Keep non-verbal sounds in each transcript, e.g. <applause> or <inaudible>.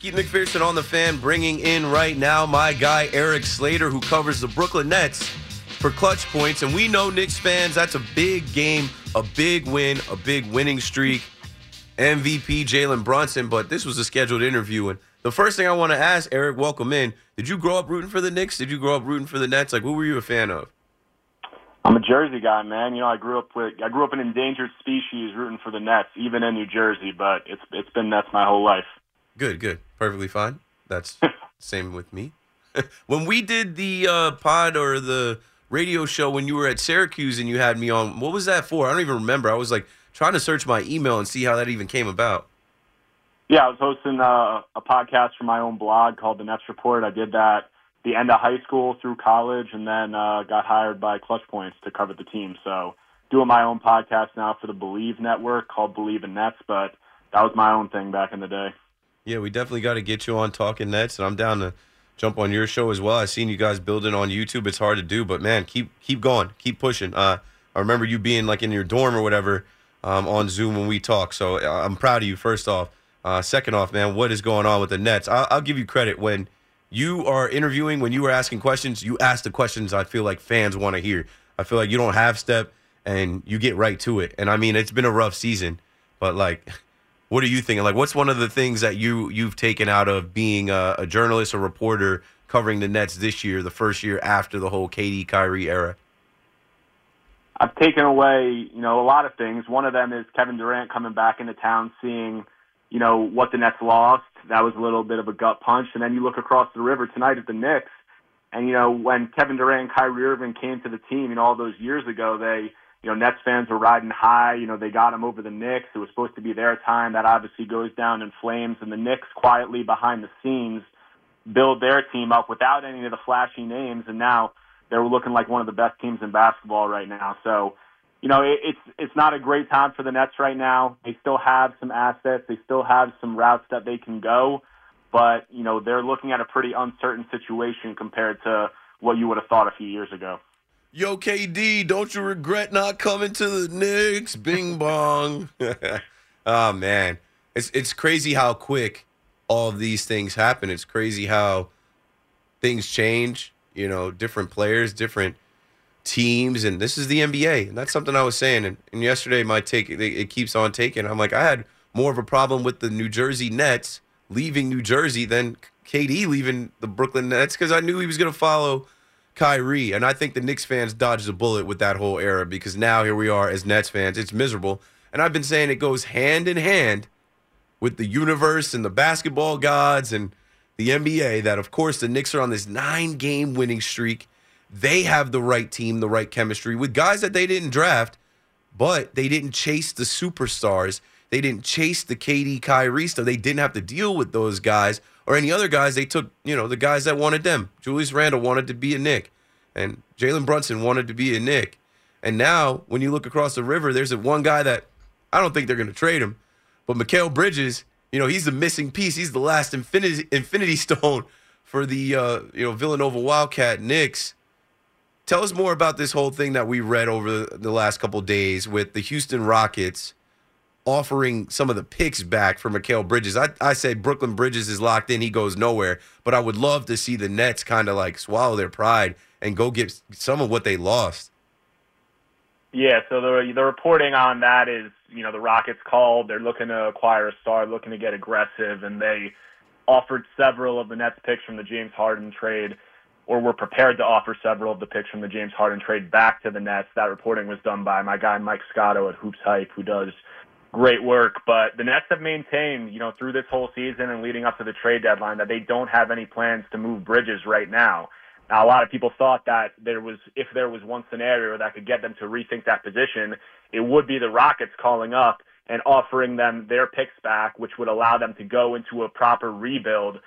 Keith McPherson on the fan, bringing in right now my guy Erik Slater, who covers the Brooklyn Nets for Clutch Points. And we know Knicks fans, that's a big game, a big win, a big winning streak. MVP Jalen Brunson, but this was a scheduled interview. And the first thing I want to ask, Erik, welcome in. Did you grow up rooting for the Knicks? Did you grow up rooting for the Nets? Like, who were you a fan of? I'm a Jersey guy, man. You know, I grew up with I grew up an endangered species rooting for the Nets, even in New Jersey. But it's it's been Nets my whole life. Good, good, perfectly fine. That's <laughs> same with me. <laughs> when we did the uh, pod or the radio show when you were at Syracuse and you had me on, what was that for? I don't even remember. I was like trying to search my email and see how that even came about. Yeah, I was hosting uh, a podcast for my own blog called The Nets Report. I did that the end of high school through college, and then uh, got hired by Clutch Points to cover the team. So doing my own podcast now for the Believe Network called Believe in Nets, but that was my own thing back in the day. Yeah, we definitely got to get you on talking Nets, and I'm down to jump on your show as well. I've seen you guys building on YouTube. It's hard to do, but man, keep keep going, keep pushing. Uh, I remember you being like in your dorm or whatever um, on Zoom when we talk. So uh, I'm proud of you. First off, uh, second off, man, what is going on with the Nets? I'll, I'll give you credit when you are interviewing, when you are asking questions, you ask the questions I feel like fans want to hear. I feel like you don't half step and you get right to it. And I mean, it's been a rough season, but like, <laughs> what are you thinking? Like, what's one of the things that you you've taken out of being a, a journalist, a reporter covering the Nets this year, the first year after the whole KD Kyrie era? I've taken away, you know, a lot of things. One of them is Kevin Durant coming back into town, seeing, you know, what the Nets lost. That was a little bit of a gut punch. And then you look across the river tonight at the Knicks, and you know, when Kevin Durant and Kyrie Irving came to the team, you know, all those years ago, they, you know, Nets fans were riding high. You know, they got him over the Knicks. It was supposed to be their time. That obviously goes down in flames. And the Knicks quietly behind the scenes build their team up without any of the flashy names, and now they're looking like one of the best teams in basketball right now. So, you know, it, it's it's not a great time for the Nets right now. They still have some assets. They still have some routes that they can go, but you know, they're looking at a pretty uncertain situation compared to what you would have thought a few years ago. Yo, KD, don't you regret not coming to the Knicks? Bing <laughs> bong. <laughs> oh man, it's it's crazy how quick all of these things happen. It's crazy how things change. You know, different players, different teams, and this is the NBA, and that's something I was saying. And, and yesterday, my take it, it keeps on taking. I'm like, I had more of a problem with the New Jersey Nets leaving New Jersey than KD leaving the Brooklyn Nets because I knew he was going to follow Kyrie. And I think the Knicks fans dodged a bullet with that whole era because now here we are as Nets fans. It's miserable. And I've been saying it goes hand in hand with the universe and the basketball gods and the NBA that, of course, the Knicks are on this nine game winning streak. They have the right team, the right chemistry with guys that they didn't draft, but they didn't chase the superstars. They didn't chase the KD Kyrie stuff. They didn't have to deal with those guys or any other guys. They took, you know, the guys that wanted them. Julius Randle wanted to be a Knick, and Jalen Brunson wanted to be a Knick. And now, when you look across the river, there's one guy that I don't think they're going to trade him, but Mikal Bridges, you know, he's the missing piece. He's the last infinity infinity <laughs> stone for the uh, you know Villanova Wildcat Knicks. Tell us more about this whole thing that we read over the last couple days with the Houston Rockets offering some of the picks back for Mikal Bridges. I, I say Brooklyn Bridges is locked in. He goes nowhere. But I would love to see the Nets kind of like swallow their pride and go get some of what they lost. Yeah, so the the reporting on that is, you know, the Rockets called. They're looking to acquire a star, looking to get aggressive, and they offered several of the Nets picks from the James Harden trade, or were prepared to offer several of the picks from the James Harden trade back to the Nets. That reporting was done by my guy Mike Scotto at Hoops Hype, who does great work. But the Nets have maintained, you know, through this whole season and leading up to the trade deadline that they don't have any plans to move Bridges right now. Now, a lot of people thought that there was, if there was one scenario that could get them to rethink that position, it would be the Rockets calling up and offering them their picks back, which would allow them to go into a proper rebuild.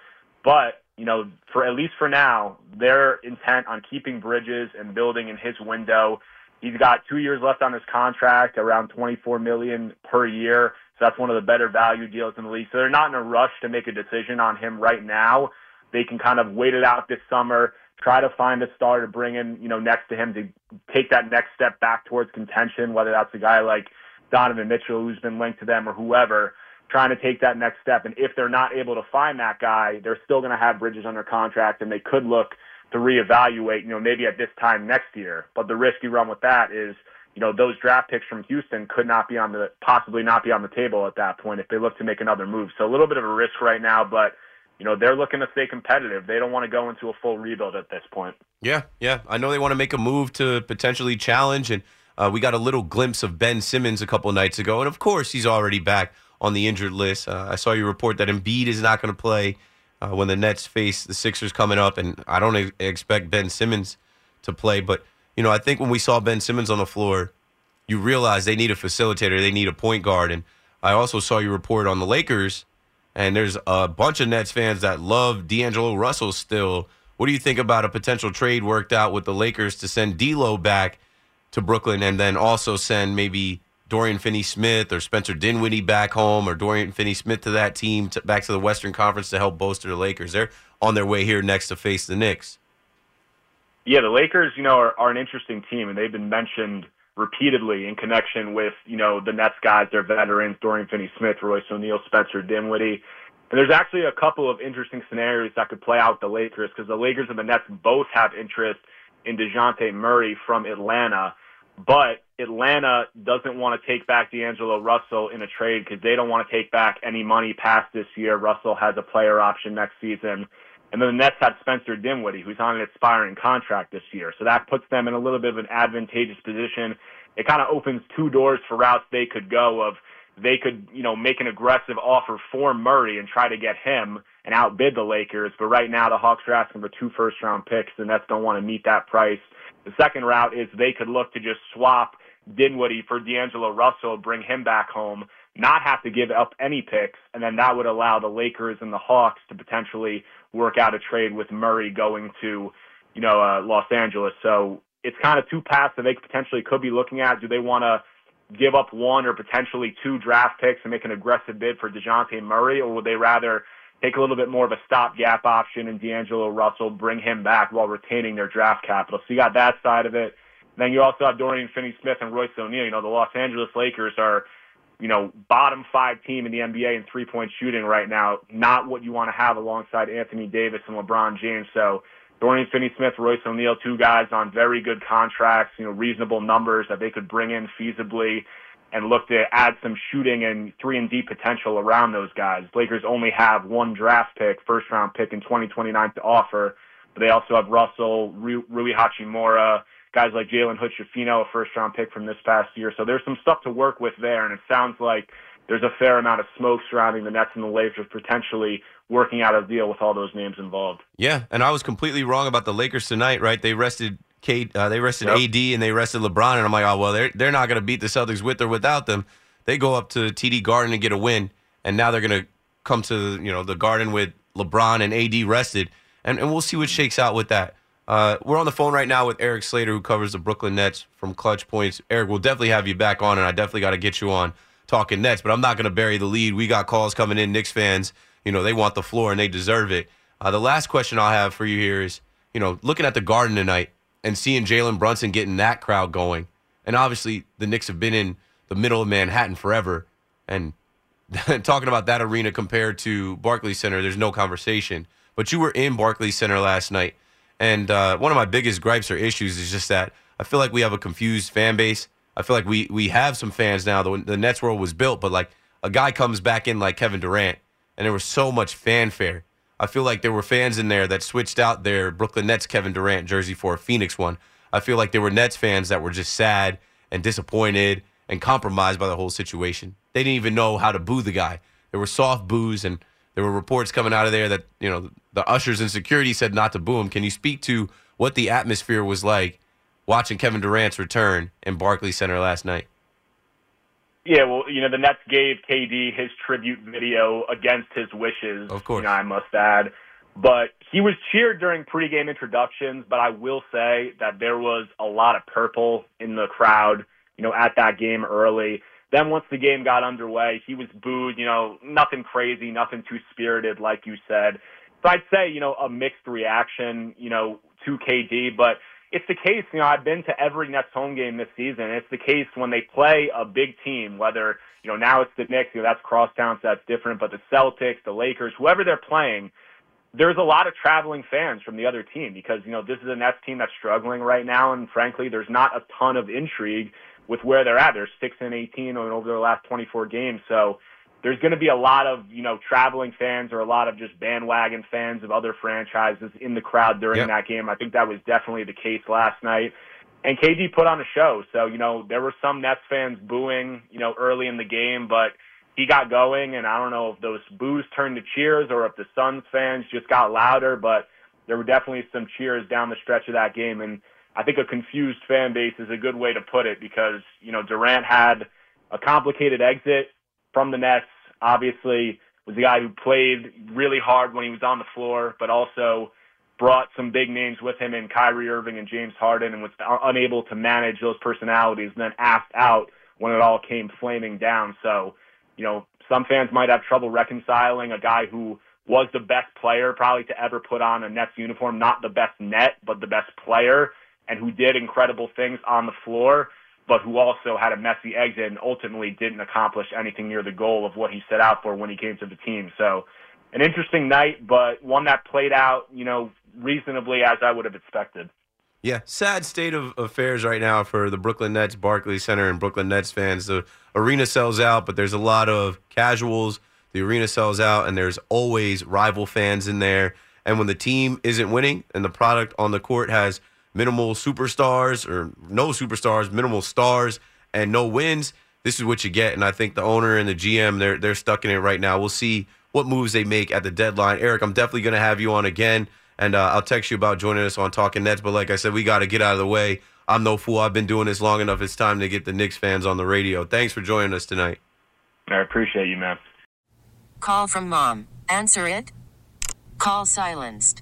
But, you know, for at least for now, they're intent on keeping Bridges and building in his window. He's got two years left on his contract, around 24 million per year. So that's one of the better value deals in the league. So they're not in a rush to make a decision on him right now. They can kind of wait it out this summer, try to find a star to bring in, you know, next to him to take that next step back towards contention, whether that's a guy like Donovan Mitchell who's been linked to them or whoever trying to take that next step. And if they're not able to find that guy, they're still going to have Bridges under contract and they could look to reevaluate, you know, maybe at this time next year. But the risk you run with that is, you know, those draft picks from Houston could not be on the possibly not be on the table at that point if they look to make another move. So a little bit of a risk right now, but you know, they're looking to stay competitive. They don't want to go into a full rebuild at this point. Yeah, yeah. I know they want to make a move to potentially challenge and uh, we got a little glimpse of Ben Simmons a couple nights ago, and of course, he's already back on the injured list. Uh, I saw you report that Embiid is not going to play uh, when the Nets face the Sixers coming up, and I don't expect Ben Simmons to play. But you know, I think when we saw Ben Simmons on the floor, you realize they need a facilitator, they need a point guard, and I also saw you report on the Lakers, and there's a bunch of Nets fans that love D'Angelo Russell still. What do you think about a potential trade worked out with the Lakers to send D'Lo back? to Brooklyn and then also send maybe Dorian Finney-Smith or Spencer Dinwiddie back home or Dorian Finney-Smith to that team to, back to the Western Conference to help bolster the Lakers. They're on their way here next to face the Knicks. Yeah, the Lakers, you know, are, are an interesting team, and they've been mentioned repeatedly in connection with, you know, the Nets guys, their veterans, Dorian Finney-Smith, Royce O'Neale, Spencer Dinwiddie. And there's actually a couple of interesting scenarios that could play out the Lakers because the Lakers and the Nets both have interest in DeJounte Murray from Atlanta. But Atlanta doesn't want to take back D'Angelo Russell in a trade because they don't want to take back any money past this year. Russell has a player option next season. And then the Nets had Spencer Dinwiddie, who's on an expiring contract this year. So that puts them in a little bit of an advantageous position. It kind of opens two doors for routes they could go of they could, you know, make an aggressive offer for Murray and try to get him and outbid the Lakers. But right now the Hawks are asking for two first round picks. The Nets don't want to meet that price. The second route is they could look to just swap Dinwiddie for D'Angelo Russell, bring him back home, not have to give up any picks, and then that would allow the Lakers and the Hawks to potentially work out a trade with Murray going to, you know, uh, Los Angeles. So it's kind of two paths that they potentially could be looking at. Do they want to give up one or potentially two draft picks and make an aggressive bid for DeJounte Murray, or would they rather take a little bit more of a stopgap option and D'Angelo Russell, bring him back while retaining their draft capital. So you got that side of it. Then you also have Dorian Finney-Smith and Royce O'Neale. You know, the Los Angeles Lakers are, you know, bottom five team in the NBA in three-point shooting right now. Not what you want to have alongside Anthony Davis and LeBron James. So Dorian Finney-Smith, Royce O'Neale, two guys on very good contracts, you know, reasonable numbers that they could bring in feasibly and look to add some shooting and three and D potential around those guys. Lakers only have one draft pick, first round pick in 2029 to offer, but they also have Russell, Rui Hachimura, guys like Jalen Hood-Schifino, a first round pick from this past year. So there's some stuff to work with there, and it sounds like there's a fair amount of smoke surrounding the Nets and the Lakers potentially working out a deal with all those names involved. Yeah, and I was completely wrong about the Lakers tonight, right? They rested Kate, uh, they rested yep. AD and they rested LeBron, and I'm like, oh well, they're they're not going to beat the Celtics with or without them. They go up to TD Garden and get a win, and now they're going to come to you know the Garden with LeBron and AD rested, and and we'll see what shakes out with that. Uh, we're on the phone right now with Erik Slater, who covers the Brooklyn Nets from Clutch Points. Erik, we'll definitely have you back on, and I definitely got to get you on talking Nets. But I'm not going to bury the lead. We got calls coming in. Knicks fans, you know, they want the floor and they deserve it. Uh, the last question I'll have for you here is, you know, looking at the Garden tonight and seeing Jalen Brunson getting that crowd going. And obviously, the Knicks have been in the middle of Manhattan forever. And <laughs> talking about that arena compared to Barclays Center, there's no conversation. But you were in Barclays Center last night. And uh, one of my biggest gripes or issues is just that I feel like we have a confused fan base. I feel like we, we have some fans now. The, the Nets world was built, but like a guy comes back in like Kevin Durant, and there was so much fanfare I feel like there were fans in there that switched out their Brooklyn Nets Kevin Durant jersey for a Phoenix one. I feel like there were Nets fans that were just sad and disappointed and compromised by the whole situation. They didn't even know how to boo the guy. There were soft boos, and there were reports coming out of there that you know the ushers and security said not to boo him. Can you speak to what the atmosphere was like watching Kevin Durant's return in Barclays Center last night? Yeah, well, you know, the Nets gave KD his tribute video against his wishes. Of course. You know, I must add. But he was cheered during pregame introductions, but I will say that there was a lot of purple in the crowd, you know, at that game early. Then once the game got underway, he was booed, you know, nothing crazy, nothing too spirited, like you said. So I'd say, you know, a mixed reaction, you know, to KD, but it's the case, you know, I've been to every Nets home game this season. It's the case when they play a big team, whether, you know, now it's the Knicks, you know, that's crosstown, so that's different, but the Celtics, the Lakers, whoever they're playing, there's a lot of traveling fans from the other team because, you know, this is a Nets team that's struggling right now, and frankly, there's not a ton of intrigue with where they're at. They're 6 and 18 over their last 24 games, so there's going to be a lot of you know traveling fans or a lot of just bandwagon fans of other franchises in the crowd during Yep. that game. I think that was definitely the case last night. And KD put on a show, so you know there were some Nets fans booing, you know, early in the game, but he got going, and I don't know if those boos turned to cheers or if the Suns fans just got louder, but there were definitely some cheers down the stretch of that game, and I think a confused fan base is a good way to put it because you know Durant had a complicated exit from the Nets. Obviously, was the guy who played really hard when he was on the floor, but also brought some big names with him in Kyrie Irving and James Harden, and was unable to manage those personalities, and then asked out when it all came flaming down. So, you know, some fans might have trouble reconciling a guy who was the best player probably to ever put on a Nets uniform, not the best net, but the best player, and who did incredible things on the floor but who also had a messy exit and ultimately didn't accomplish anything near the goal of what he set out for when he came to the team. So, an interesting night, but one that played out, you know, reasonably as I would have expected. Yeah, sad state of affairs right now for the Brooklyn Nets, Barclays Center, and Brooklyn Nets fans. The arena sells out, but there's a lot of casuals. The arena sells out, and there's always rival fans in there. And when the team isn't winning and the product on the court has minimal superstars or no superstars, minimal stars, and no wins, this is what you get. And I think the owner and the GM they're they're stuck in it right now. We'll see what moves they make at the deadline. Erik, I'm definitely going to have you on again, and uh, I'll text you about joining us on Talking Nets. But like I said, we got to get out of the way. I'm no fool. I've been doing this long enough. It's time to get the Knicks fans on the radio. Thanks for joining us tonight. I appreciate you, man. Call from mom. Answer it. Call silenced.